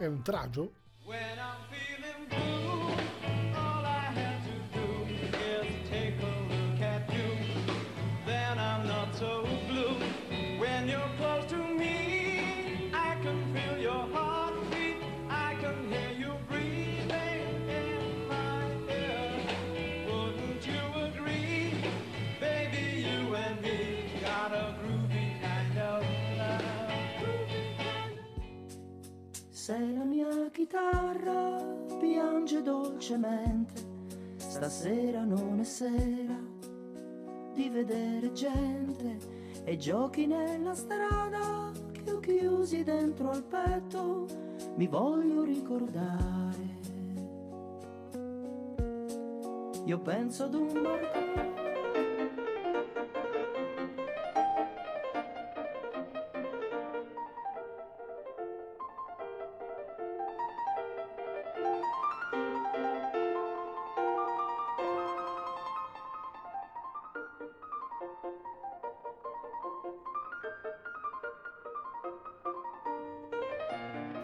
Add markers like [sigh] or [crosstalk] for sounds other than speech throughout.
È un tragio? Chitarra piange dolcemente, stasera non è sera di vedere gente e giochi nella strada che ho chiusi dentro al petto, mi voglio ricordare. Io penso ad un balcone.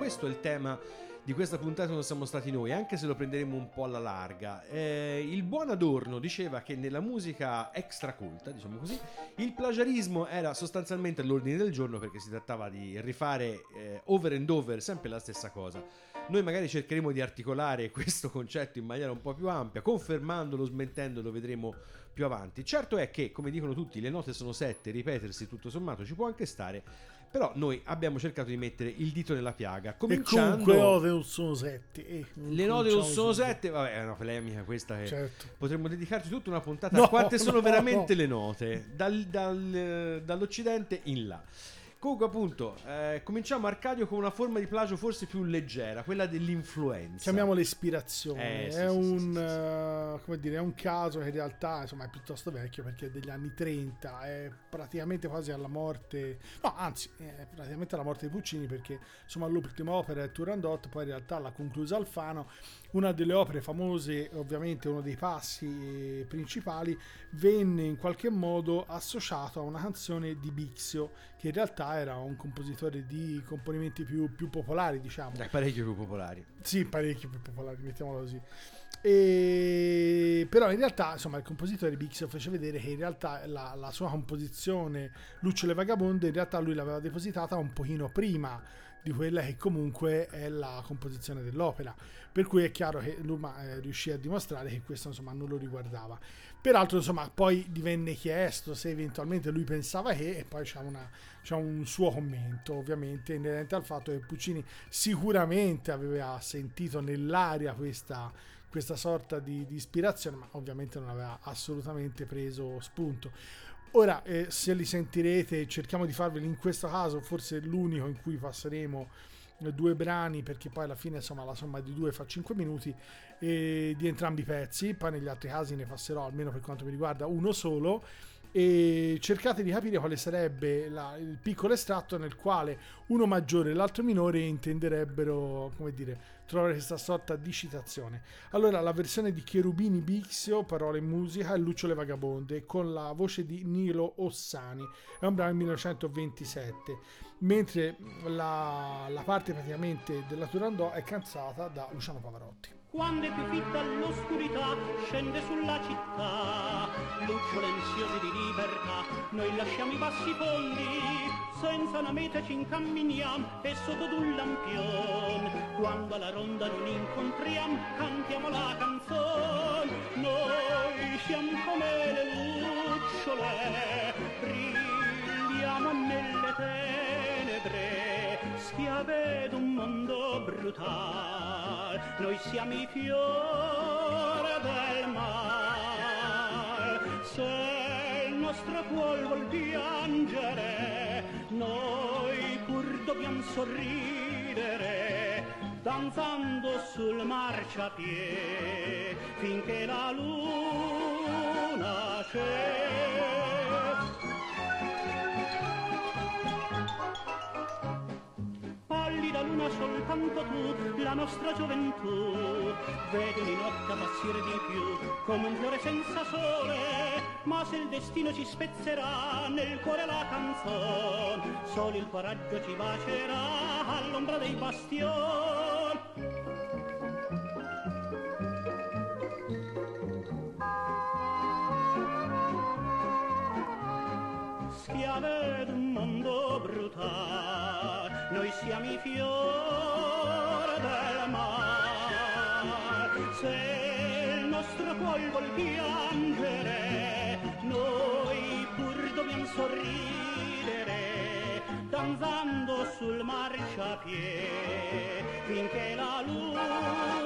Questo è il tema di questa puntata non siamo stati noi, anche se lo prenderemo un po' alla larga. Eh, il buon Adorno diceva che nella musica extracolta, diciamo così, il plagiarismo era sostanzialmente all'ordine del giorno perché si trattava di rifare eh, over and over sempre la stessa cosa. Noi magari cercheremo di articolare [laughs] questo concetto in maniera un po' più ampia, confermandolo, smentendolo, vedremo più avanti. Certo è che, come dicono tutti, le note sono sette, ripetersi tutto sommato ci può anche stare, però noi abbiamo cercato di mettere il dito nella piaga, E cominciando... comunque le note non sono sette. eh, non Le note non sono sette, vabbè, è una polemica questa che Certo. potremmo dedicarci tutta una puntata No, a quante [laughs] sono no, veramente no. le note, dal- dal- dall'occidente in là. Comunque, appunto, eh, cominciamo Arcadio con una forma di plagio forse più leggera, quella dell'influenza. Chiamiamola ispirazione. Eh, sì, è, sì, un, sì. eh, come dire, è un caso che in realtà insomma, è piuttosto vecchio perché è degli anni 30, è praticamente quasi alla morte, no anzi è praticamente alla morte di Puccini perché insomma l'ultima opera è Turandot, poi in realtà l'ha conclusa Alfano, una delle opere famose, ovviamente uno dei passi eh, principali, venne in qualche modo associato a una canzone di Bixio che in realtà era un compositore di componimenti più, più popolari diciamo. Dai, parecchio più popolari. Sì, parecchio più popolari, mettiamolo così. E... Però in realtà, insomma, il compositore Bixio fece vedere che in realtà la, la sua composizione Luccio le Vagabonde in realtà lui l'aveva depositata un pochino prima di quella che comunque è la composizione dell'opera. Per cui è chiaro che lui ma, eh, riuscì a dimostrare che questo insomma non lo riguardava. Peraltro, insomma, poi divenne chiesto se eventualmente lui pensava che, e poi c'è, una- c'è un suo commento, ovviamente, inerente al fatto che Puccini sicuramente aveva sentito nell'aria questa, questa sorta di, di ispirazione, ma ovviamente non aveva assolutamente preso spunto. Ora, eh, se li sentirete, cerchiamo di farveli in questo caso, forse l'unico in cui passeremo eh, due brani perché poi alla fine insomma la somma di due fa 5 minuti eh, di entrambi i pezzi. Poi negli altri casi ne passerò almeno per quanto mi riguarda uno solo. E cercate di capire quale sarebbe la- il piccolo estratto nel quale uno maggiore e l'altro minore intenderebbero come dire trovare questa sorta di citazione. Allora la versione di Cherubini Bixio parole e musica è Lucio le Vagabonde con la voce di Nilo Ossani. È un brano del 1927 mentre la, la parte praticamente della Turandot è cantata da Luciano Pavarotti. Quando è più fitta l'oscurità scende sulla città, lucciolenziosi di libertà, noi lasciamo i bassi fondi, senza una meta ci incamminiamo e sotto d'un lampion. Quando alla ronda non incontriamo, cantiamo la canzone, noi siamo come le lucciole, brilliamo nelle tenebre, schiave d'un mondo brutale, noi siamo i fiori del mare, se il nostro cuore vuol piangere, noi pur dobbiamo sorridere, danzando sul marciapiede finché la luna c'è. Pallida luna soltanto tu, la nostra gioventù, vedi in notte passire di più, come un fiore senza sole, ma se il destino ci spezzerà nel cuore la canzone, solo il coraggio ci bacerà all'ombra dei bastioni. Vuol piangere, noi pur dobbiamo sorridere, danzando sul marciapiede, finché la luna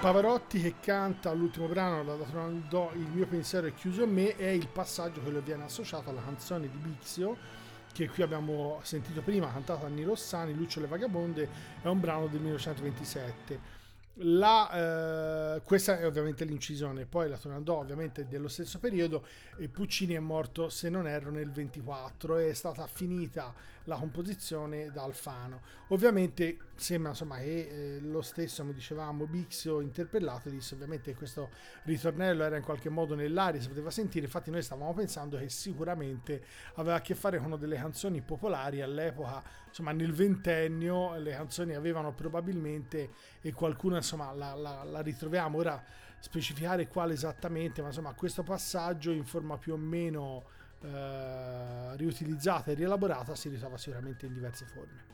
Pavarotti che canta l'ultimo brano da Do, Il mio pensiero è chiuso in me è il passaggio che lo viene associato alla canzone di Bixio che qui abbiamo sentito prima cantata da Nino Rossani Luccio le vagabonde è un brano del 1927 la, eh, questa è ovviamente l'incisione poi la Tornandò ovviamente dello stesso periodo e Puccini è morto se non erro nel 24 è stata finita la composizione da Alfano. Ovviamente sembra insomma che eh, lo stesso come dicevamo Bixio interpellato disse ovviamente che questo ritornello era in qualche modo nell'aria si poteva sentire. Infatti noi stavamo pensando che sicuramente aveva a che fare con delle canzoni popolari all'epoca. Insomma nel ventennio le canzoni avevano probabilmente e qualcuna insomma la, la, la ritroviamo ora specificare quale esattamente ma insomma questo passaggio in forma più o meno eh, riutilizzata e rielaborata si ritrova sicuramente in diverse forme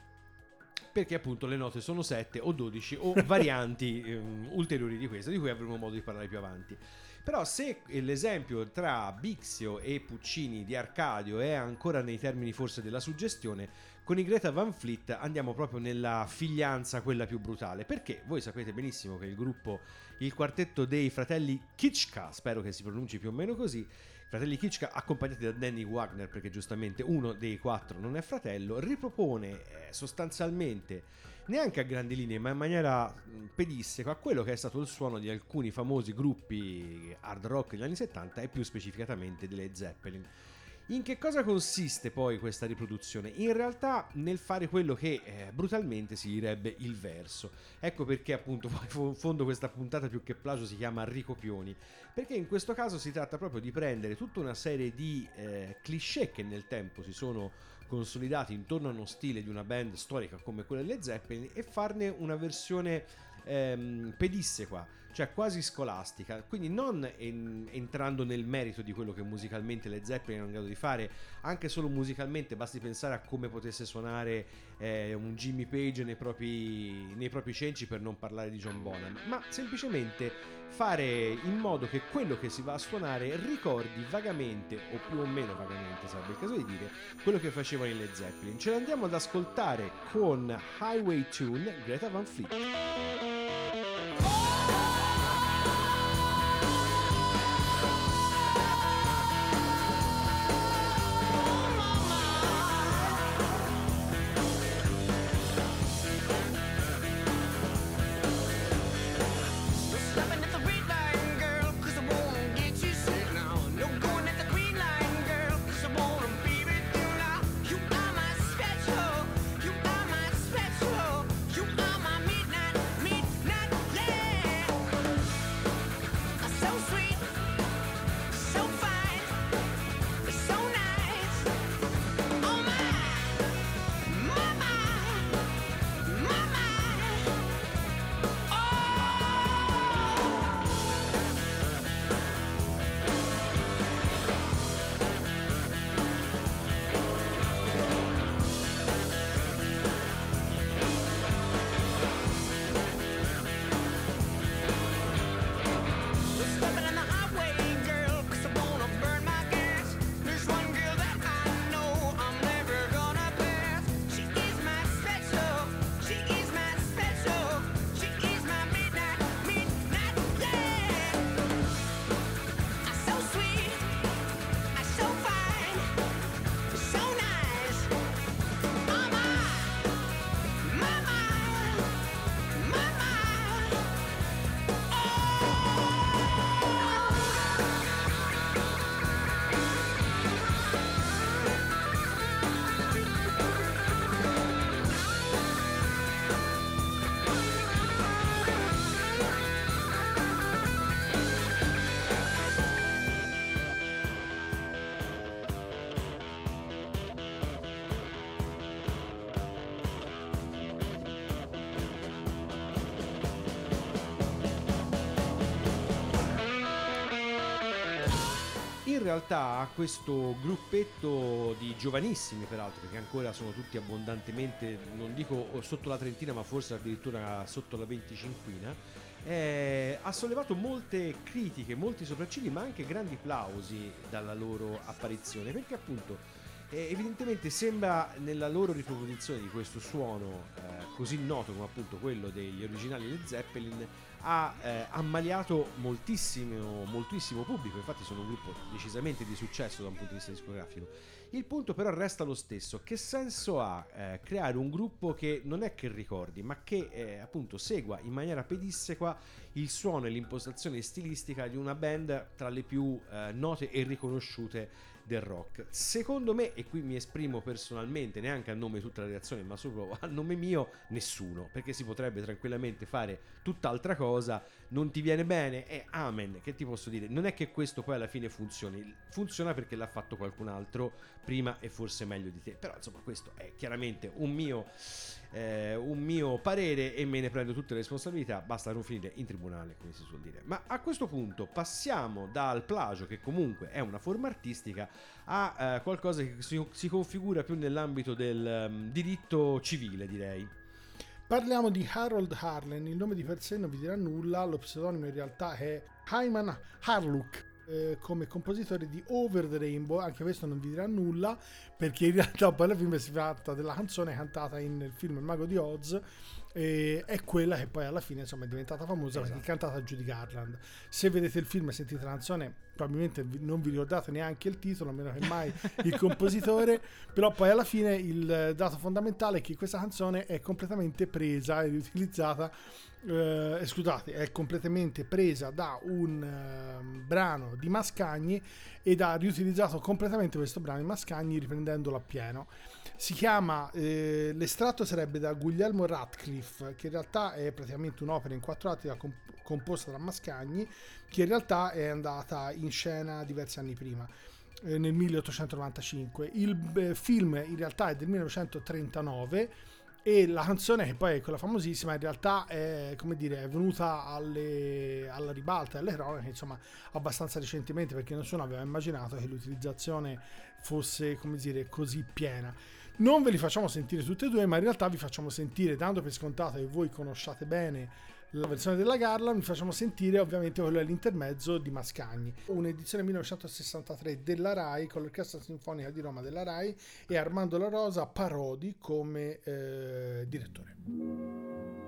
perché appunto le note sono 7 o 12 o [laughs] varianti ehm, ulteriori di queste, di cui avremo modo di parlare più avanti. Però se l'esempio tra Bixio e Puccini di Arcadio è ancora nei termini forse della suggestione, con i Greta Van Fleet andiamo proprio nella figlianza quella più brutale, perché voi sapete benissimo che il gruppo, il quartetto dei fratelli Kitschka, spero che si pronunci più o meno così, fratelli Kitschka accompagnati da Danny Wagner perché giustamente uno dei quattro non è fratello, ripropone eh, sostanzialmente neanche a grandi linee ma in maniera pedissequa quello che è stato il suono di alcuni famosi gruppi hard rock degli anni 70 e più specificatamente delle Zeppelin. In che cosa consiste poi questa riproduzione? In realtà nel fare quello che eh, brutalmente si direbbe il verso. Ecco perché appunto [laughs] in fondo questa puntata più che plagio si chiama Ricopioni, perché in questo caso si tratta proprio di prendere tutta una serie di eh, cliché che nel tempo si sono consolidati intorno a uno stile di una band storica come quella delle Zeppelin e farne una versione ehm, pedissequa, cioè quasi scolastica, quindi non en- entrando nel merito di quello che musicalmente le Zeppelin erano in grado di fare, anche solo musicalmente basti pensare a come potesse suonare eh, un Jimmy Page nei propri, nei propri cenci per non parlare di John Bonham, ma semplicemente fare in modo che quello che si va a suonare ricordi vagamente o più o meno vagamente, sarebbe il caso di dire, quello che facevano i Led Zeppelin. Ce l'andiamo ad ascoltare con Highway Tune Greta Van Fleet. Realtà questo gruppetto di giovanissimi, peraltro, perché ancora sono tutti abbondantemente, non dico sotto la trentina, ma forse addirittura sotto la venticinquina, eh, ha sollevato molte critiche, molti sopraccigli, ma anche grandi plausi dalla loro apparizione, perché appunto eh, evidentemente sembra nella loro riproposizione di questo suono eh, così noto come appunto quello degli originali Led Zeppelin ha eh, ammaliato moltissimo, moltissimo pubblico, infatti sono un gruppo decisamente di successo da un punto di vista discografico. Il punto però resta lo stesso, che senso ha eh, creare un gruppo che non è che ricordi, ma che eh, appunto segua in maniera pedissequa il suono e l'impostazione stilistica di una band tra le più eh, note e riconosciute del rock. Secondo me, e qui mi esprimo personalmente, neanche a nome di tutta la redazione, ma solo a nome mio, nessuno, perché si potrebbe tranquillamente fare tutt'altra cosa, non ti viene bene, e amen, che ti posso dire? Non è che questo poi alla fine funzioni, funziona perché l'ha fatto qualcun altro prima e forse meglio di te, però insomma questo è chiaramente un mio... eh, un mio parere e me ne prendo tutte le responsabilità, basta non finire in tribunale, come si suol dire. Ma a questo punto passiamo dal plagio, che comunque è una forma artistica, a eh, qualcosa che si, si configura più nell'ambito del ehm, diritto civile, direi. Parliamo di Harold Harlan, il nome di per sé non vi dirà nulla, lo pseudonimo in realtà è Hyman Harlock. Eh, come compositore di Over the Rainbow, anche questo non vi dirà nulla perché in realtà poi alla fine si tratta della canzone cantata in- nel film Il Mago di Oz e è quella che poi alla fine insomma è diventata famosa perché è cantata da Judy Garland. Se vedete il film e sentite la canzone, probabilmente non vi ricordate neanche il titolo, a meno che mai il [laughs] compositore, però poi alla fine il dato fondamentale è che questa canzone è completamente presa e riutilizzata eh, eh, scusate, è completamente presa da un ehm, brano di Mascagni ed ha riutilizzato completamente questo brano di Mascagni riprendendolo a pieno. Si chiama, eh, l'estratto sarebbe da Guglielmo Ratcliffe, che in realtà è praticamente un'opera in quattro atti da comp- composta da Mascagni, che in realtà è andata in scena diversi anni prima eh, nel 1895. Il eh, film in realtà è del 1939 e la canzone che poi è quella famosissima in realtà è come dire è venuta alle, alla ribalta alle cronache insomma abbastanza recentemente perché nessuno aveva immaginato che l'utilizzazione fosse come dire così piena. Non ve li facciamo sentire tutte e due ma in realtà vi facciamo sentire dando per scontato che voi conosciate bene la versione della Garland vi facciamo sentire ovviamente quello dell'intermezzo di Mascagni. Un'edizione 1963 della RAI con l'orchestra sinfonica di Roma della RAI e Armando La Rosa Parodi come eh, direttore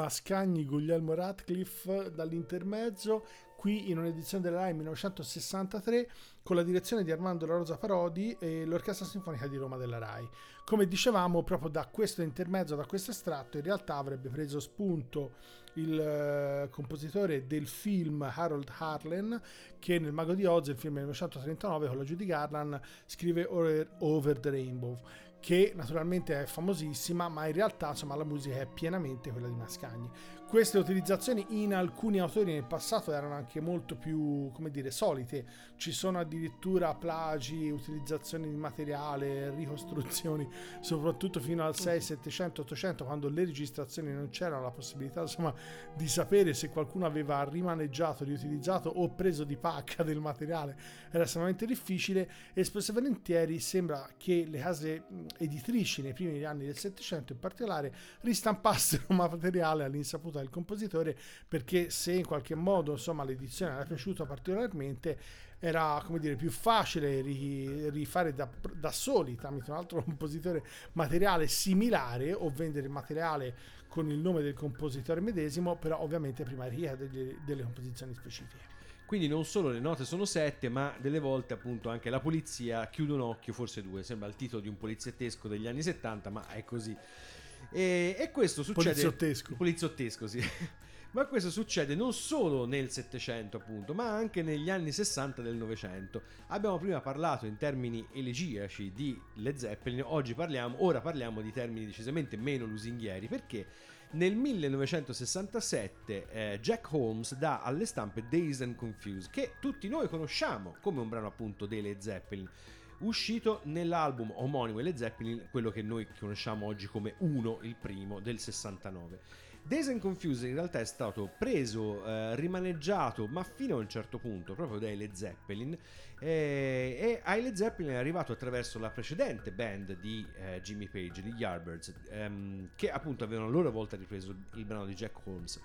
Mascagni Guglielmo Ratcliffe dall'intermezzo qui in un'edizione della RAI 1963 con la direzione di Armando La Rosa Parodi e l'Orchestra Sinfonica di Roma della RAI. Come dicevamo, proprio da questo intermezzo, da questo estratto, in realtà avrebbe preso spunto il eh, compositore del film Harold Harlan che nel Mago di Oz, il film del 1939 con la Judy Garland, scrive Over the Rainbow che naturalmente è famosissima, ma in realtà insomma, la musica è pienamente quella di Mascagni. Queste utilizzazioni in alcuni autori nel passato erano anche molto più, come dire, solite. Ci sono addirittura plagi, utilizzazioni di materiale, ricostruzioni, [laughs] soprattutto fino al 6, 700, 800, quando le registrazioni non c'era la possibilità, insomma, di sapere se qualcuno aveva rimaneggiato, riutilizzato o preso di pacca del materiale. Era estremamente difficile e spesso e volentieri sembra che le case editrici nei primi anni del 700 in particolare ristampassero [laughs] materiale all'insaputa del compositore perché se in qualche modo insomma l'edizione era piaciuta particolarmente era come dire più facile ri- rifare da, da soli tramite un altro [laughs] compositore materiale similare o vendere il materiale con il nome del compositore medesimo però ovviamente prima richiede delle, delle composizioni specifiche Quindi non solo le note sono sette, ma delle volte appunto anche la polizia chiude un occhio, forse due, sembra il titolo di un poliziettesco degli anni 70, ma è così. E, e questo succede... Poliziottesco. Poliziottesco, sì. [laughs] Ma questo succede non solo nel Settecento, appunto, ma anche negli anni 60 del Novecento. Abbiamo prima parlato in termini elegiaci di Led Zeppelin, oggi parliamo, ora parliamo di termini decisamente meno lusinghieri, perché nel 1967 eh, Jack Holmes dà alle stampe Dazed and Confused, che tutti noi conosciamo come un brano appunto dei Led Zeppelin, uscito nell'album omonimo Led Zeppelin, quello che noi conosciamo oggi come uno, il primo, del 69. Dazed and Confused in realtà è stato preso, eh, rimaneggiato, ma fino a un certo punto, proprio dai Led Zeppelin, eh, e ai Led Zeppelin è arrivato attraverso la precedente band di eh, Jimmy Page, gli Yardbirds, ehm, che appunto avevano a loro volta ripreso il brano di Jack Holmes.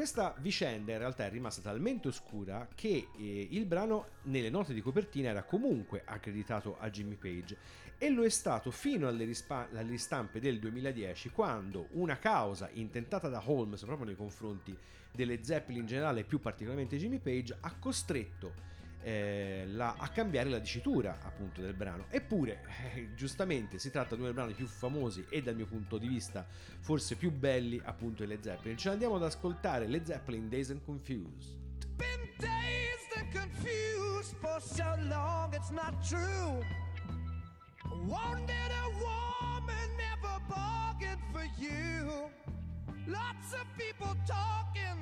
Questa vicenda in realtà è rimasta talmente oscura che eh, il brano nelle note di copertina era comunque accreditato a Jimmy Page e lo è stato fino alle, rispa- alle ristampe del 2010 quando una causa intentata da Holmes proprio nei confronti delle Zeppelin in generale e più particolarmente Jimmy Page ha costretto eh, la- a cambiare la dicitura appunto del brano eppure eh, giustamente si tratta di uno dei brani più famosi e dal mio punto di vista forse più belli appunto delle Zeppelin ce l'andiamo ad ascoltare le Zeppelin Days and Confused Been dazed and confused for so long, it's not true. Wanted a woman, never bargained for you. Lots of people talking,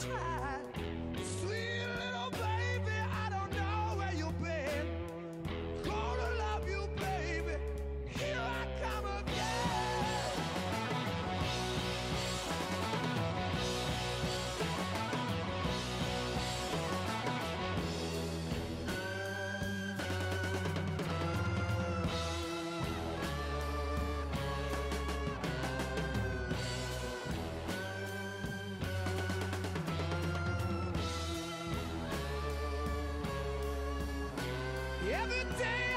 try. the day.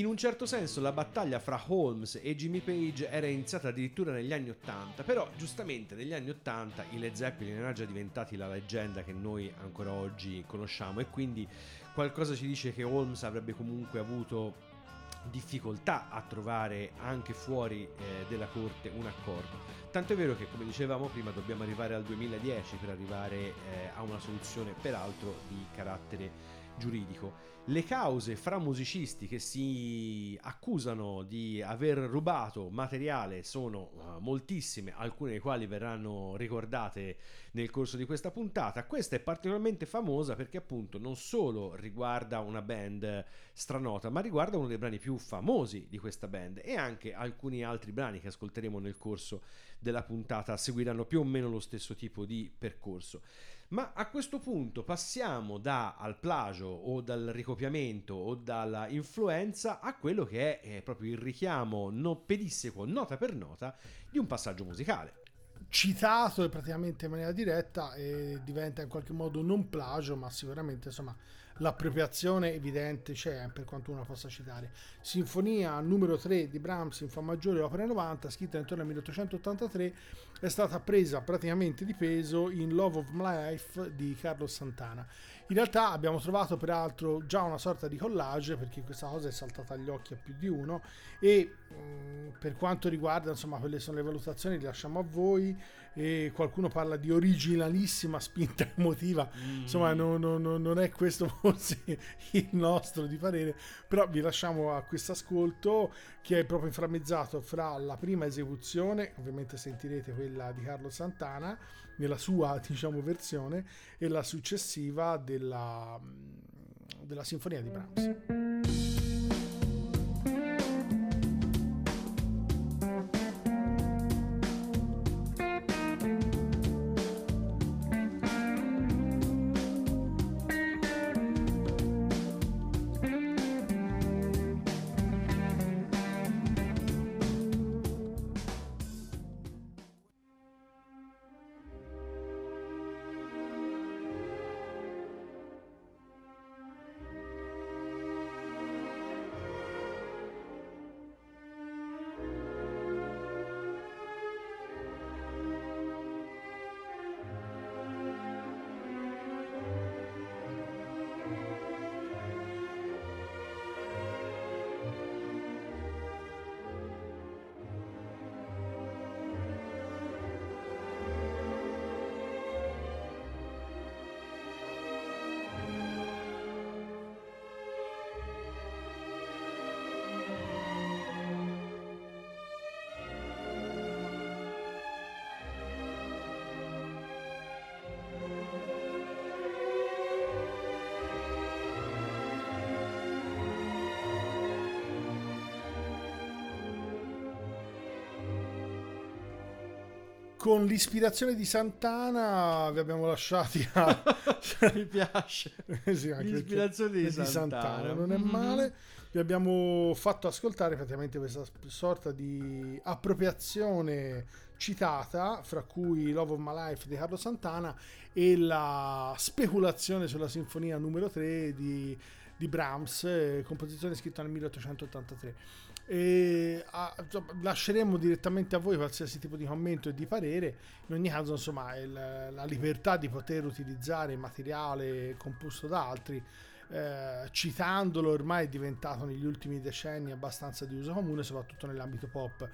In un certo senso la battaglia fra Holmes e Jimmy Page era iniziata addirittura negli anni 80, però giustamente negli anni 80 i Led Zeppelin erano già diventati la leggenda che noi ancora oggi conosciamo e quindi qualcosa ci dice che Holmes avrebbe comunque avuto difficoltà a trovare anche fuori eh, della corte un accordo. Tanto è vero che, come dicevamo prima, dobbiamo arrivare al 2010 per arrivare eh, a una soluzione peraltro di carattere giuridico. Le cause fra musicisti che si accusano di aver rubato materiale sono eh, moltissime, alcune delle quali verranno ricordate nel corso di questa puntata. Questa è particolarmente famosa perché appunto non solo riguarda una band stranota, ma riguarda uno dei brani più famosi di questa band e anche alcuni altri brani che ascolteremo nel corso della puntata seguiranno più o meno lo stesso tipo di percorso. Ma a questo punto passiamo da al plagio o dal ricopiamento o dalla influenza a quello che è, eh, proprio il richiamo no, pedissequo, nota per nota, di un passaggio musicale. citato praticamente in maniera diretta e diventa in qualche modo non plagio, ma sicuramente insomma l'appropriazione evidente c'è per quanto uno possa citare. Sinfonia numero 3 di Brahms in Fa maggiore opera 90, scritta intorno al 1883, è stata presa praticamente di peso in Love of My Life di Carlos Santana. In realtà abbiamo trovato peraltro già una sorta di collage perché questa cosa è saltata agli occhi a più di uno. E mh, per quanto riguarda insomma quelle sono le valutazioni le lasciamo a voi. E qualcuno parla di originalissima spinta [laughs] emotiva. Insomma no- no- no- non è questo [laughs] forse il nostro di parere. Però vi lasciamo a questo ascolto che è proprio inframmezzato fra la prima esecuzione ovviamente sentirete quella di Carlo Santana nella sua [laughs] diciamo versione e la successiva della, della sinfonia di Brahms con l'ispirazione di Santana vi abbiamo lasciati a [laughs] [laughs] Mi piace. Sì, anche L'ispirazione di perché- Santana. non è Mhm. male. Vi abbiamo fatto ascoltare praticamente questa sorta di appropriazione citata, fra cui Love of My Life di Carlo Santana e la speculazione sulla sinfonia numero 3 di, di Brahms, eh, composizione scritta nel 1883. E, insomma, lasceremo direttamente a voi qualsiasi tipo di commento e di parere. In ogni caso, insomma, il- la libertà di poter utilizzare materiale composto da altri eh, citandolo ormai è diventato negli ultimi decenni abbastanza di uso comune, soprattutto nell'ambito pop.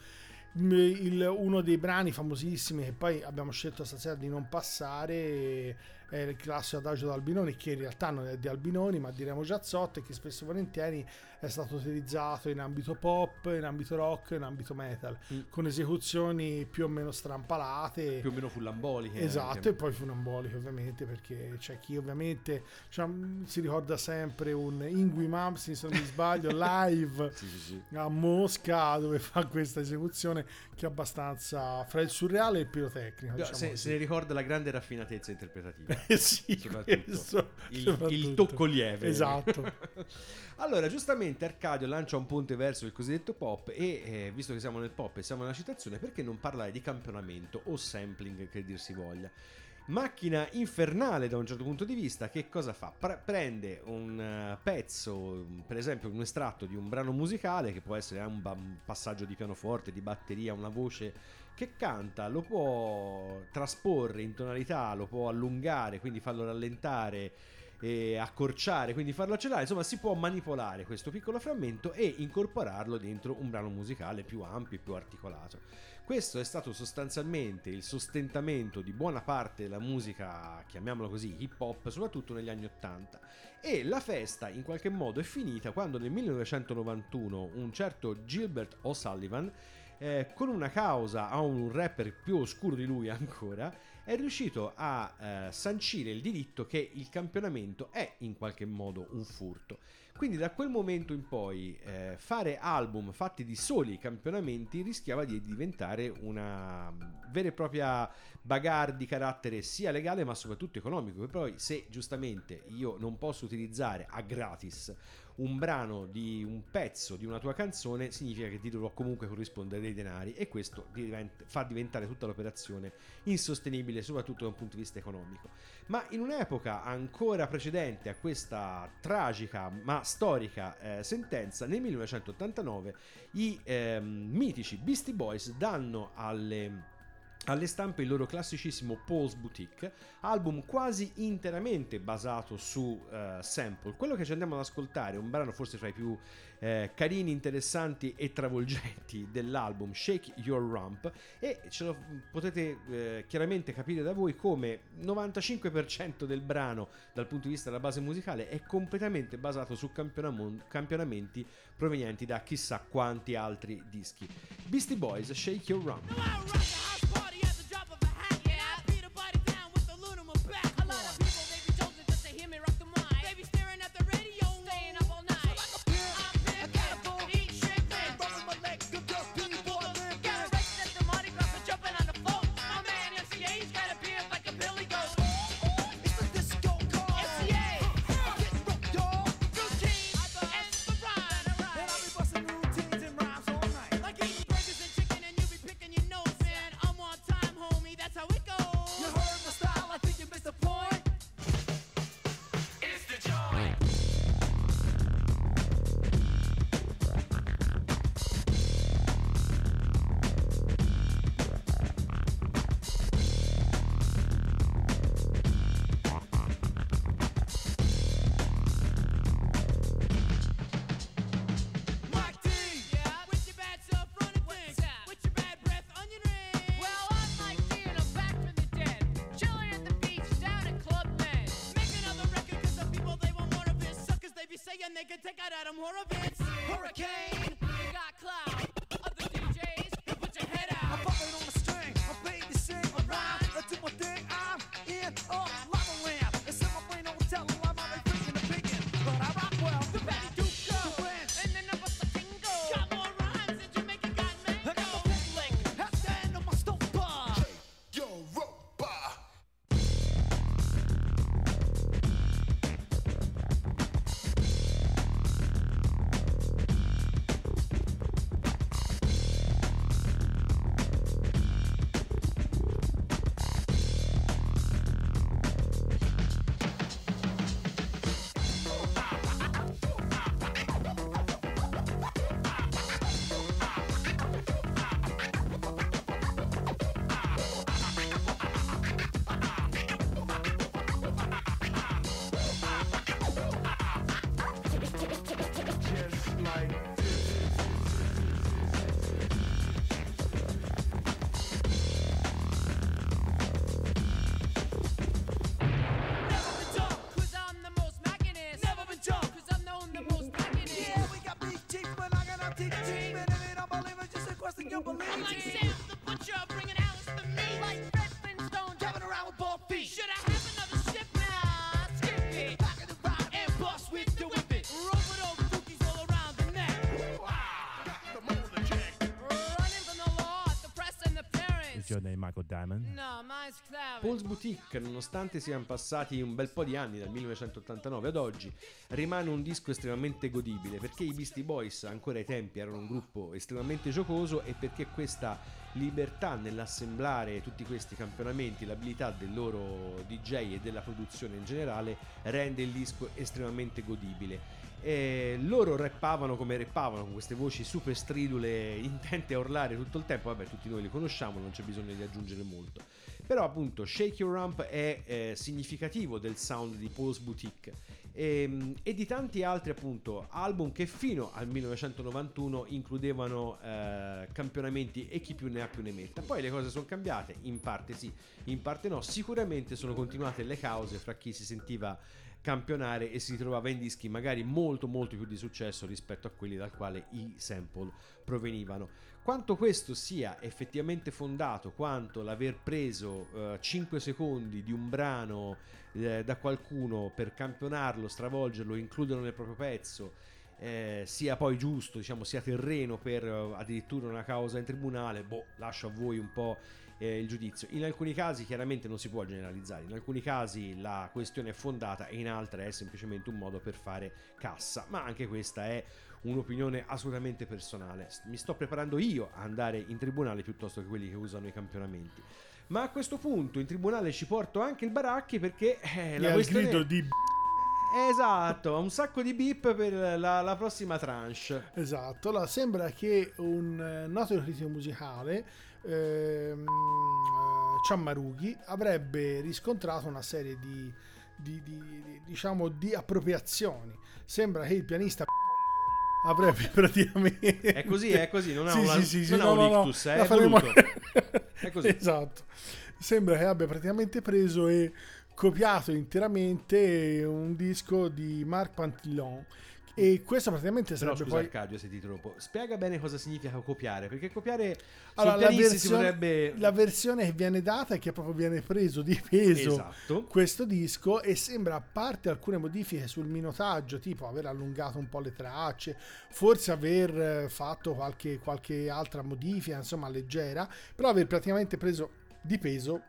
M- il- uno dei brani famosissimi che poi abbiamo scelto stasera di non passare è il classico adagio d'Albinoni che in realtà non è di Albinoni ma di Remo Giazzotti che spesso e volentieri è stato utilizzato in ambito pop, in ambito rock, in ambito metal Mm. con esecuzioni più o meno strampalate più o meno fullamboliche. Esatto, anche. e poi funamboliche ovviamente perché c'è chi ovviamente cioè, si ricorda sempre un Ingui Mamsi se non mi sbaglio [laughs] live Sì, sì, sì. a Mosca dove fa questa esecuzione che è abbastanza fra il surreale e il pirotecnico. Diciamo se, se ne ricorda la grande raffinatezza interpretativa. [laughs] Eh sì, questo, il, il tocco lieve. Esatto. [laughs] allora, giustamente Arcadio lancia un ponte verso il cosiddetto pop e eh, visto che siamo nel pop e siamo nella citazione, perché non parlare di campionamento o sampling che dir si voglia? Macchina infernale da un certo punto di vista, che cosa fa? Pre- prende un eh, pezzo, per esempio un estratto di un brano musicale, che può essere un, ba- un passaggio di pianoforte, di batteria, una voce che canta, lo può trasporre in tonalità, lo può allungare, quindi farlo rallentare e accorciare, quindi farlo accelerare, insomma si può manipolare questo piccolo frammento e incorporarlo dentro un brano musicale più ampio e più articolato. Questo è stato sostanzialmente il sostentamento di buona parte della musica, chiamiamola così, hip hop, soprattutto negli anni 80. E la festa in qualche modo è finita quando nel 1991 un certo Gilbert O'Sullivan, eh, con una causa a un rapper più oscuro di lui ancora, è riuscito a eh, sancire il diritto che il campionamento è in qualche modo un furto. Quindi da quel momento in poi eh, fare album fatti di soli campionamenti rischiava di diventare una vera e propria bagarre di carattere sia legale ma soprattutto economico. E poi se giustamente io non posso utilizzare a gratis un brano di un pezzo di una tua canzone, significa che ti dovrò comunque corrispondere dei denari e questo fa diventare tutta l'operazione insostenibile soprattutto da un punto di vista economico. Ma in un'epoca ancora precedente a questa tragica ma storica eh, sentenza, nel 1989 i ehm, mitici Beastie Boys danno alle alle stampe il loro classicissimo Paul's Boutique, album quasi interamente basato su eh, sample. Quello che ci andiamo ad ascoltare è un brano forse fra i più eh, carini, interessanti e travolgenti dell'album Shake Your Rump e ce lo potete eh, chiaramente capire da voi come 95% del brano dal punto di vista della base musicale è completamente basato su campionamenti provenienti da chissà quanti altri dischi. Beastie Boys Shake Your Rump. They can take out Adam Horovitz. Hurricane. believe like. Diamond. No, mine's clever. Paul's Boutique, nonostante siano passati un bel po' di anni dal 1989 ad oggi, rimane un disco estremamente godibile perché i Beastie Boys ancora ai tempi erano un gruppo estremamente giocoso e perché questa libertà nell'assemblare tutti questi campionamenti, l'abilità del loro DJ e della produzione in generale rende il disco estremamente godibile. E loro rappavano come rappavano con queste voci super stridule intente a urlare tutto il tempo. Vabbè tutti noi li conosciamo non c'è bisogno di aggiungere molto. Però appunto Shake Your Rump è eh, significativo del sound di Paul's Boutique. E, e di tanti altri appunto album che fino al 1991 includevano eh, campionamenti e chi più ne ha più ne metta. Poi le cose sono cambiate in parte sì in parte no. Sicuramente sono continuate le cause fra chi si sentiva campionare e si ritrovava in dischi magari molto molto più di successo rispetto a quelli dal quale i sample provenivano. Quanto questo sia effettivamente fondato, quanto l'aver preso eh, 5 secondi di un brano eh, da qualcuno per campionarlo, stravolgerlo, includerlo nel proprio pezzo, eh, sia poi giusto, diciamo, sia terreno per eh, addirittura una causa in tribunale, boh, lascio a voi un po' eh, il giudizio. In alcuni casi chiaramente non si può generalizzare, in alcuni casi la questione è fondata e in altre è semplicemente un modo per fare cassa, ma anche questa è un'opinione assolutamente personale. Mi sto preparando io a andare in tribunale piuttosto che quelli che usano i campionamenti. Ma a questo punto in tribunale ci porto anche il Baracchi perché eh, la questione... grido di Esatto, un sacco di beep per la, la prossima tranche. Esatto, allora sembra che un eh, noto critico musicale, ehm, eh, Ciammarughi, avrebbe riscontrato una serie di, di- di- di- diciamo, di appropriazioni. Sembra che il pianista [laughs] avrebbe [laughs] praticamente... È così, è così, non ha Sì, una- sì, sì, sì, no, un no, no, ictus, eh, è faremo-. [laughs] È così. Esatto. Sembra che abbia praticamente preso e copiato interamente un disco di Marc Pantillon e questo praticamente Però sarebbe scusa poi Arcadio se ti troppo. Spiega bene cosa significa copiare, perché copiare Allora, la versione, potrebbe la versione che viene data è che proprio viene preso di peso Esatto. questo disco e sembra a parte alcune modifiche sul minotaggio tipo aver allungato un po' le tracce forse aver eh, fatto qualche, qualche altra modifica insomma leggera però aver praticamente preso di peso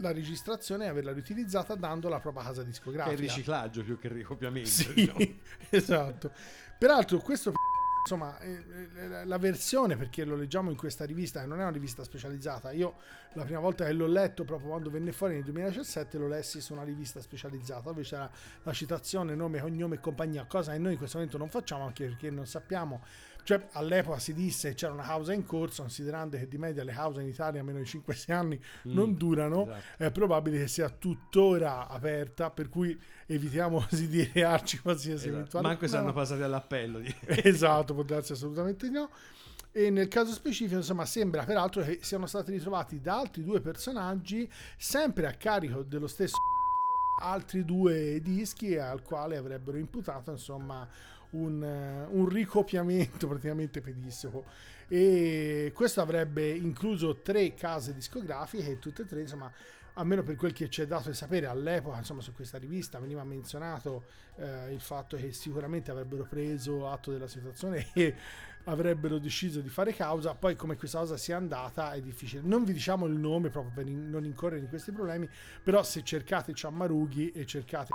la registrazione e averla riutilizzata dando la propria casa che è discografica riciclaggio più che ricopiamento. sì, diciamo. [laughs] esatto. Peraltro questo insomma eh, eh, la versione perché lo leggiamo in questa rivista che non è una rivista specializzata io la prima volta che l'ho letto proprio quando venne fuori nel 2017 lo lessi su una rivista specializzata dove c'era la citazione nome cognome e compagnia cosa che noi in questo momento non facciamo anche perché non sappiamo cioè all'epoca si disse che c'era una causa in corso considerando che di media le cause in Italia meno di 5-6 anni non durano esatto. è probabile che sia tuttora aperta per cui evitiamo così [laughs] di rearci qualsiasi Esatto. eventuale Manco no, saranno no. passati all'appello. [laughs] esatto può darsi assolutamente di no e nel caso specifico insomma sembra peraltro che siano stati ritrovati da altri due personaggi sempre a carico dello stesso [laughs] altri due dischi al quale avrebbero imputato insomma un, eh, un ricopiamento [laughs] praticamente pedisseco e questo avrebbe incluso tre case discografiche e tutte e tre insomma almeno per quel che ci è dato di sapere all'epoca insomma su questa rivista veniva menzionato eh, il fatto che sicuramente avrebbero preso atto della situazione [laughs] e avrebbero deciso di fare causa. Poi come questa cosa sia andata è difficile. Non vi diciamo il nome proprio per in- non incorrere in questi problemi però se cercate Ciammarughi e cercate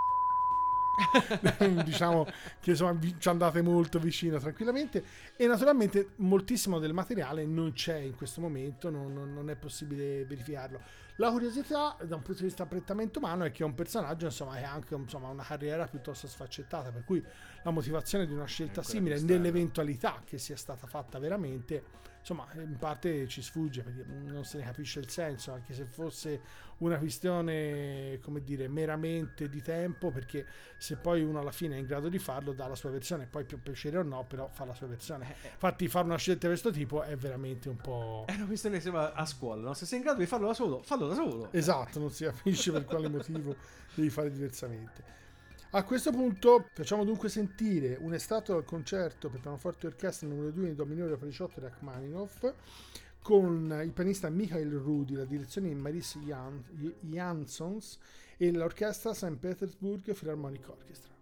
[laughs] diciamo che insomma ci andate molto vicino tranquillamente. E naturalmente moltissimo del materiale non c'è in questo momento non, non- è possibile verificarlo. La curiosità da un punto di vista prettamente umano è che è un personaggio insomma che ha anche insomma, una carriera piuttosto sfaccettata per cui la motivazione di una scelta simile nell'eventualità che sia stata fatta veramente insomma in parte ci sfugge perché non se ne capisce il senso anche se fosse una questione come dire meramente di tempo perché se poi uno alla fine è in grado di farlo dà la sua versione poi più piacere o no però fa la sua versione infatti fare una scelta di questo tipo è veramente un po' È una questione che sembra a scuola, no? Se sei in grado di farlo da solo, fallo da solo. Esatto, non si capisce per quale motivo devi fare diversamente. A questo punto facciamo dunque sentire un estratto dal concerto per pianoforte orchestra numero 2 in do minore opera 18 di Rachmaninoff con il pianista Michael Rudi, la direzione di Maris Jan- Jansons e l'orchestra St. Petersburg Philharmonic Orchestra.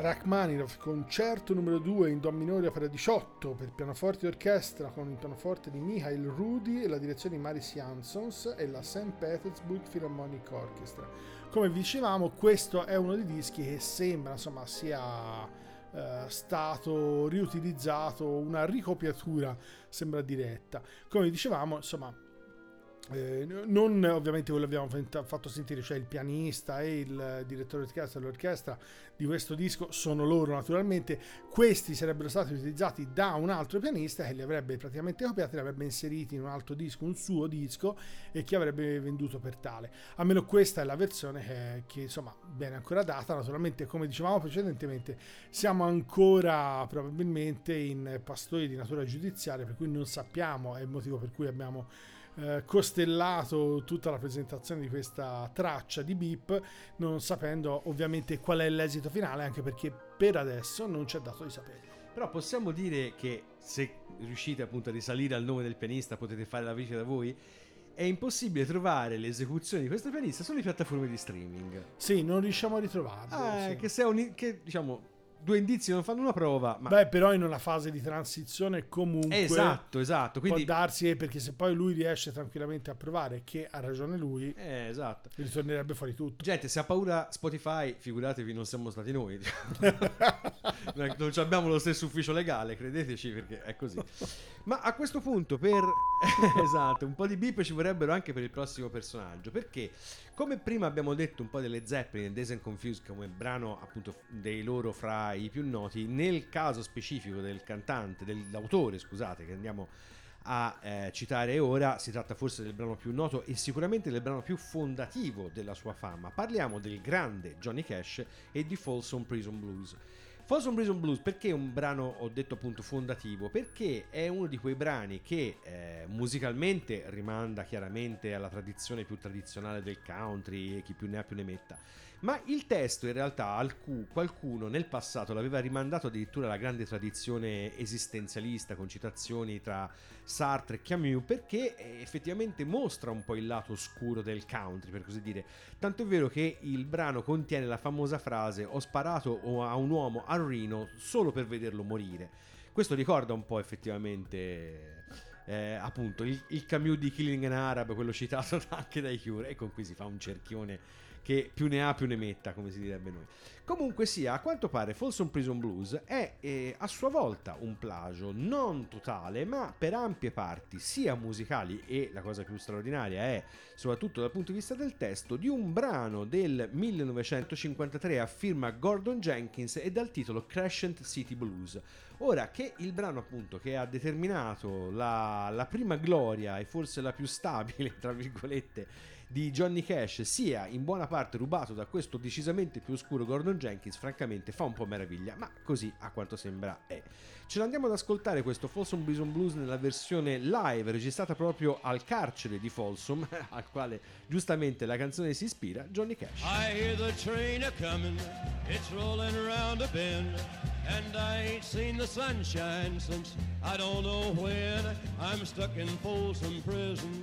Rachmaninoff, concerto numero 2 in Do minore opera 18 per pianoforte e orchestra con il pianoforte di Michael Rudi e la direzione di Maris Jansons e la St. Petersburg Philharmonic Orchestra. Come vi dicevamo, questo è uno dei dischi che sembra insomma sia eh, stato riutilizzato, una ricopiatura sembra diretta. Come dicevamo, insomma, eh, non ovviamente ve l'abbiamo fenta- fatto sentire, cioè il pianista e il direttore d'orchestra dell'orchestra di questo disco sono loro naturalmente. Questi sarebbero stati utilizzati da un altro pianista che li avrebbe praticamente copiati, li avrebbe inseriti in un altro disco, un suo disco e che avrebbe venduto per tale. Almeno questa è la versione che, che, insomma viene ancora data. Naturalmente, come dicevamo precedentemente, siamo ancora probabilmente in pastori di natura giudiziaria, per cui non sappiamo, è il motivo per cui abbiamo eh, costellato tutta la presentazione di questa traccia di beep, non sapendo ovviamente qual è l'esito finale, anche perché per adesso non c'è dato di sapere. Però possiamo dire che se riuscite appunto a risalire al nome del pianista potete fare la verifica da voi. È impossibile trovare le esecuzioni di questo pianista sulle piattaforme di streaming. Sì, non riusciamo a ritrovarlo. Ah, sì. che se è un, che diciamo due indizi non fanno una prova, ma Beh, però in una fase di transizione comunque esatto, esatto, quindi può darsi, eh, perché se poi lui riesce tranquillamente a provare che ha ragione lui, eh, esatto. ritornerebbe fuori tutto. Gente, se ha paura Spotify, figuratevi, non siamo stati noi. [laughs] non abbiamo lo stesso ufficio legale, credeteci, perché è così. Ma a questo punto, per [laughs] [laughs] esatto, un po' di bip ci vorrebbero anche per il prossimo personaggio. Perché, come prima abbiamo detto, un po' delle Zeppelin e Days and Confused come brano appunto dei loro fra i più noti, nel caso specifico del cantante, dell'autore, scusate, che andiamo a eh, citare ora, si tratta forse del brano più noto e sicuramente del brano più fondativo della sua fama. Parliamo del grande Johnny Cash e di Folsom Prison Blues. Folsom Prison Blues perché è un brano, ho detto appunto, fondativo? Perché è uno di quei brani che eh, musicalmente rimanda chiaramente alla tradizione più tradizionale del country e chi più ne ha più ne metta. Ma il testo in realtà alcu- qualcuno nel passato l'aveva rimandato addirittura alla grande tradizione esistenzialista con citazioni tra Sartre e Camus perché eh, effettivamente mostra un po' il lato oscuro del country per così dire. Tanto è vero che il brano contiene la famosa frase ho sparato a un uomo al Rino solo per vederlo morire. Questo ricorda un po' effettivamente eh, appunto il, il Camus di Killing an Arab, quello citato [laughs] anche dai Cure, e con cui si fa un cerchione che più ne ha più ne metta, come si direbbe noi. Comunque sia, a quanto pare Folsom Prison Blues è eh, a sua volta un plagio non totale, ma per ampie parti, sia musicali e la cosa più straordinaria è, soprattutto dal punto di vista del testo, di un brano del 1953 a firma Gordon Jenkins e dal titolo Crescent City Blues. Ora che il brano appunto che ha determinato la, la prima gloria e forse la più stabile, tra virgolette, di Johnny Cash sia in buona parte rubato da questo decisamente più oscuro Gordon Jenkins, francamente fa un po' meraviglia, ma così a quanto sembra è. Ce l'andiamo ad ascoltare questo Folsom Bison Blues nella versione live registrata proprio al carcere di Folsom, [laughs] al quale giustamente la canzone si ispira, Johnny Cash. I hear the train a comin', it's rolling around a bend, and I ain't seen the sunshine since I don't know when. I'm stuck in Folsom Prison,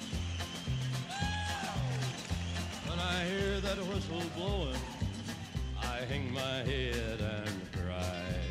I hear that whistle blowing, I hang my head and cry.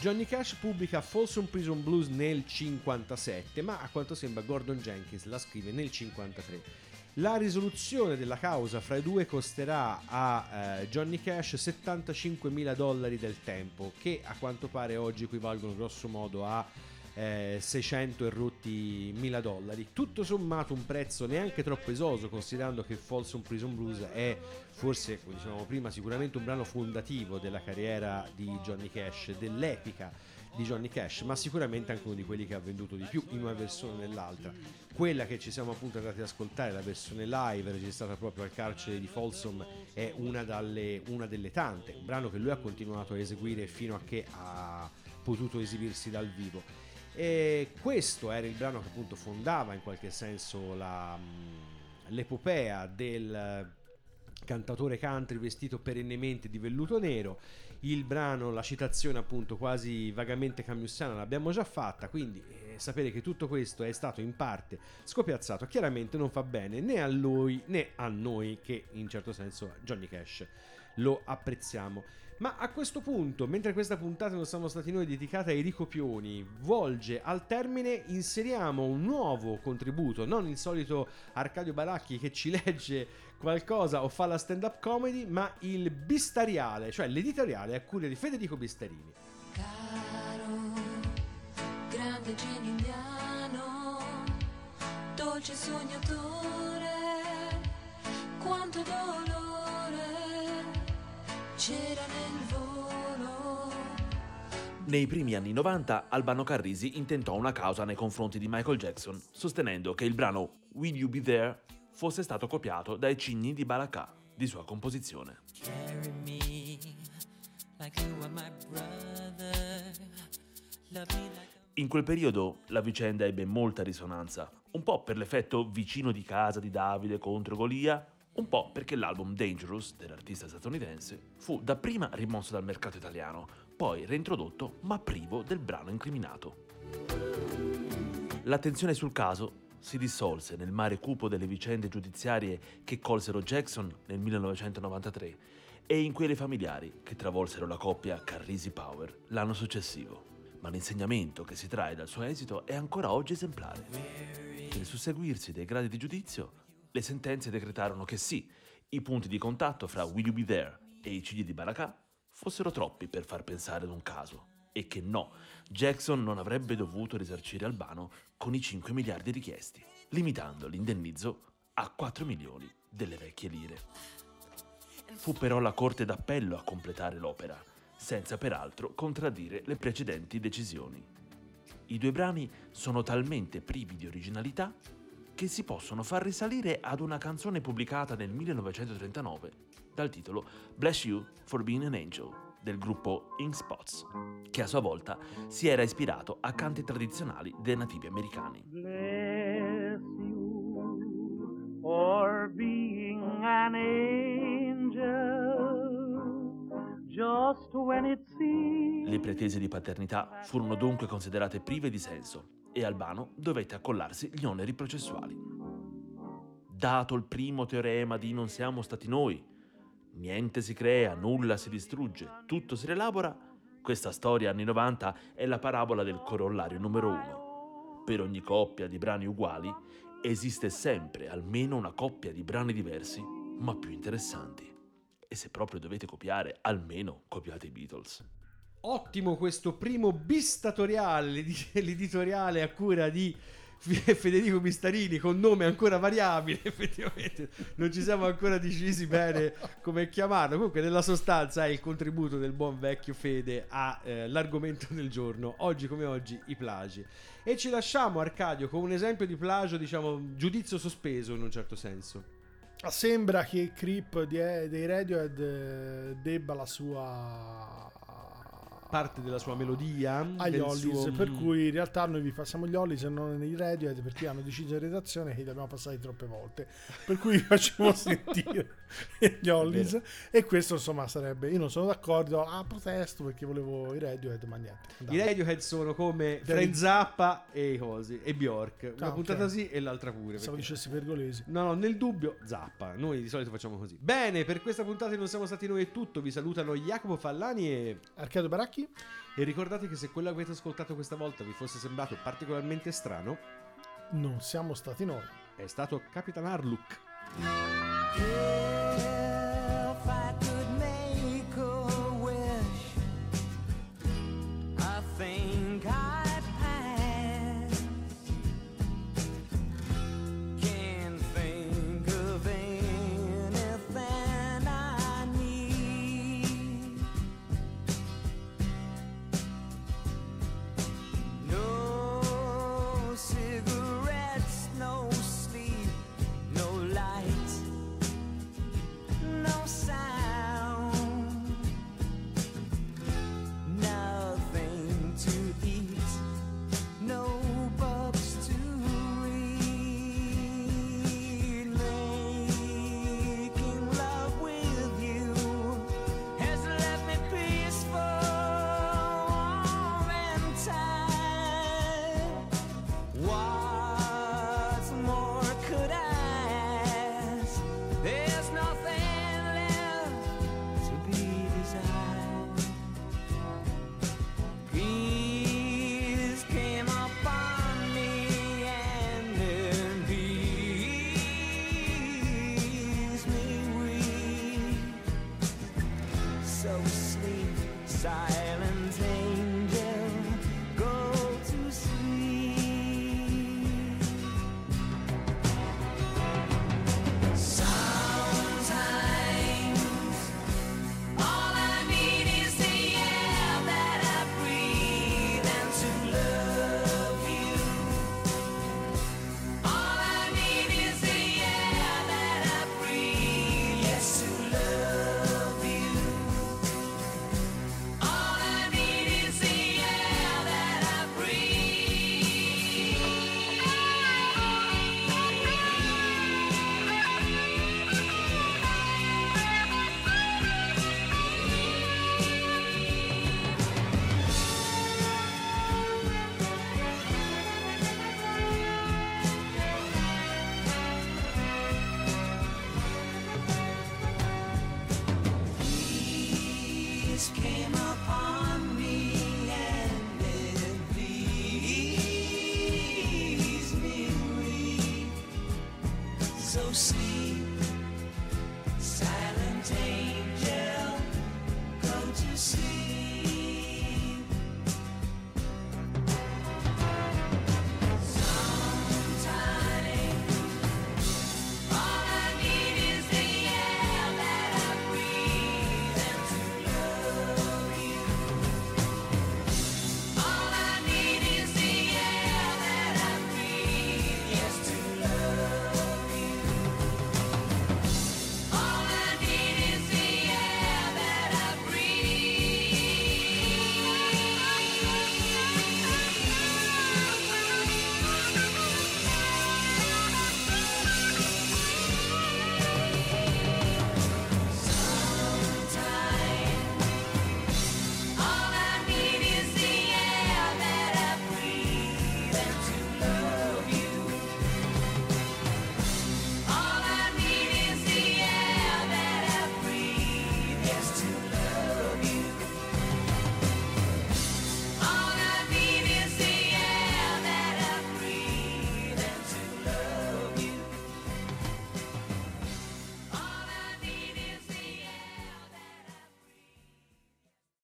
Johnny Cash pubblica Folsom Prison Blues nel 57, ma a quanto sembra Gordon Jenkins la scrive nel 53. La risoluzione della causa fra i due costerà a eh, Johnny Cash 75 mila dollari del tempo, che a quanto pare oggi equivalgono grosso modo a eh, 600 e rotti mila dollari. Tutto sommato un prezzo neanche troppo esoso, considerando che Folsom Prison Blues è forse, come dicevamo prima, sicuramente un brano fondativo della carriera di Johnny Cash, dell'epica di Johnny Cash, ma sicuramente anche uno di quelli che ha venduto di più in una versione o nell'altra. Quella che ci siamo appunto andati ad ascoltare, la versione live registrata proprio al carcere di Folsom, è una, dalle- una delle tante, un brano che lui ha continuato a eseguire fino a che ha potuto esibirsi dal vivo. E questo era il brano che appunto fondava in qualche senso la, mh, l'epopea del cantatore country vestito perennemente di velluto nero. Il brano, la citazione appunto quasi vagamente camussiana l'abbiamo già fatta, quindi eh, sapere che tutto questo è stato in parte scopiazzato chiaramente non fa bene né a lui né a noi che in certo senso Johnny Cash lo apprezziamo. Ma a questo punto, mentre questa puntata non siamo stati noi dedicata ai ricopioni, volge al termine, inseriamo un nuovo contributo, non il solito Arcadio Baracchi che ci [laughs] legge qualcosa o fa la stand-up comedy, ma il bistariale, cioè l'editoriale a cura di Federico Bistarini. Caro, grande genio indiano, dolce sognatore, quanto dolore c'era nel volo. Nei primi anni 90 Albano Carrisi intentò una causa nei confronti di Michael Jackson, sostenendo che il brano Will You Be There fosse stato copiato dai cigni di Balakà, di sua composizione. Carry me like you are my brother. Love me like In quel periodo la vicenda ebbe molta risonanza, un po' per l'effetto vicino di casa di Davide contro Golia, un po' perché l'album Dangerous dell'artista statunitense fu dapprima rimosso dal mercato italiano, poi reintrodotto ma privo del brano incriminato. L'attenzione sul caso si dissolse nel mare cupo delle vicende giudiziarie che colsero Jackson nel 1993 e in quelle familiari che travolsero la coppia Carrisi Power l'anno successivo. Ma l'insegnamento che si trae dal suo esito è ancora oggi esemplare. Nel susseguirsi dei gradi di giudizio, le sentenze decretarono che sì, i punti di contatto fra Will You Be There e i cigli di Baracà fossero troppi per far pensare ad un caso e che no, Jackson non avrebbe dovuto risarcire Albano con i 5 miliardi richiesti, limitando l'indennizzo a 4 milioni delle vecchie lire. Fu però la Corte d'Appello a completare l'opera, senza peraltro contraddire le precedenti decisioni. I due brani sono talmente privi di originalità che si possono far risalire ad una canzone pubblicata nel 1939 dal titolo Bless You for Being an Angel del gruppo Ink Spots, che a sua volta si era ispirato a canti tradizionali dei nativi americani. Bless you for being an angel. Le pretese di paternità furono dunque considerate prive di senso e Albano dovette accollarsi gli oneri processuali. Dato il primo teorema di non siamo stati noi, niente si crea, nulla si distrugge, tutto si rielabora, questa storia anni 90 è la parabola del corollario numero uno. Per ogni coppia di brani uguali esiste sempre almeno una coppia di brani diversi, ma più interessanti. E se proprio dovete copiare, almeno copiate i Beatles. Ottimo questo primo bistatoriale, l'edi- [laughs] l'editoriale a cura di Federico Bistarini con nome ancora variabile, [laughs] effettivamente non ci siamo ancora decisi bene come chiamarlo. Comunque, nella sostanza è il contributo del buon vecchio Fede all'argomento del giorno, oggi come oggi, i plagi. E ci lasciamo, Arcadio, con un esempio di plagio, diciamo, giudizio sospeso in un certo senso. Sembra che Creep di- dei Radiohead eh, debba la sua parte della sua melodia agli Hollies, suo- per cui in realtà noi vi passiamo gli Hollies e non i Radiohead perché hanno deciso in redazione che li abbiamo passati troppe volte. Per cui vi [laughs] facciamo sentire gli Hollies e questo insomma sarebbe io non sono d'accordo, ah protesto perché volevo i Radiohead, ma niente. I Andate. Radiohead sono come Frank Zappa e i cosi e Bjork. Una Ah, ok. puntata sì e l'altra pure. Pensavo perché- dicessi pergolesi. No, no, nel dubbio, Zappa. Noi di solito facciamo così. Bene, per questa puntata non siamo stati noi è tutto. Vi salutano Jacopo Fallani e... Arcado Baracchi? E ricordate che se quello che avete ascoltato questa volta vi fosse sembrato particolarmente strano, Non siamo stati noi. è stato Capitan Harlook. Yeah.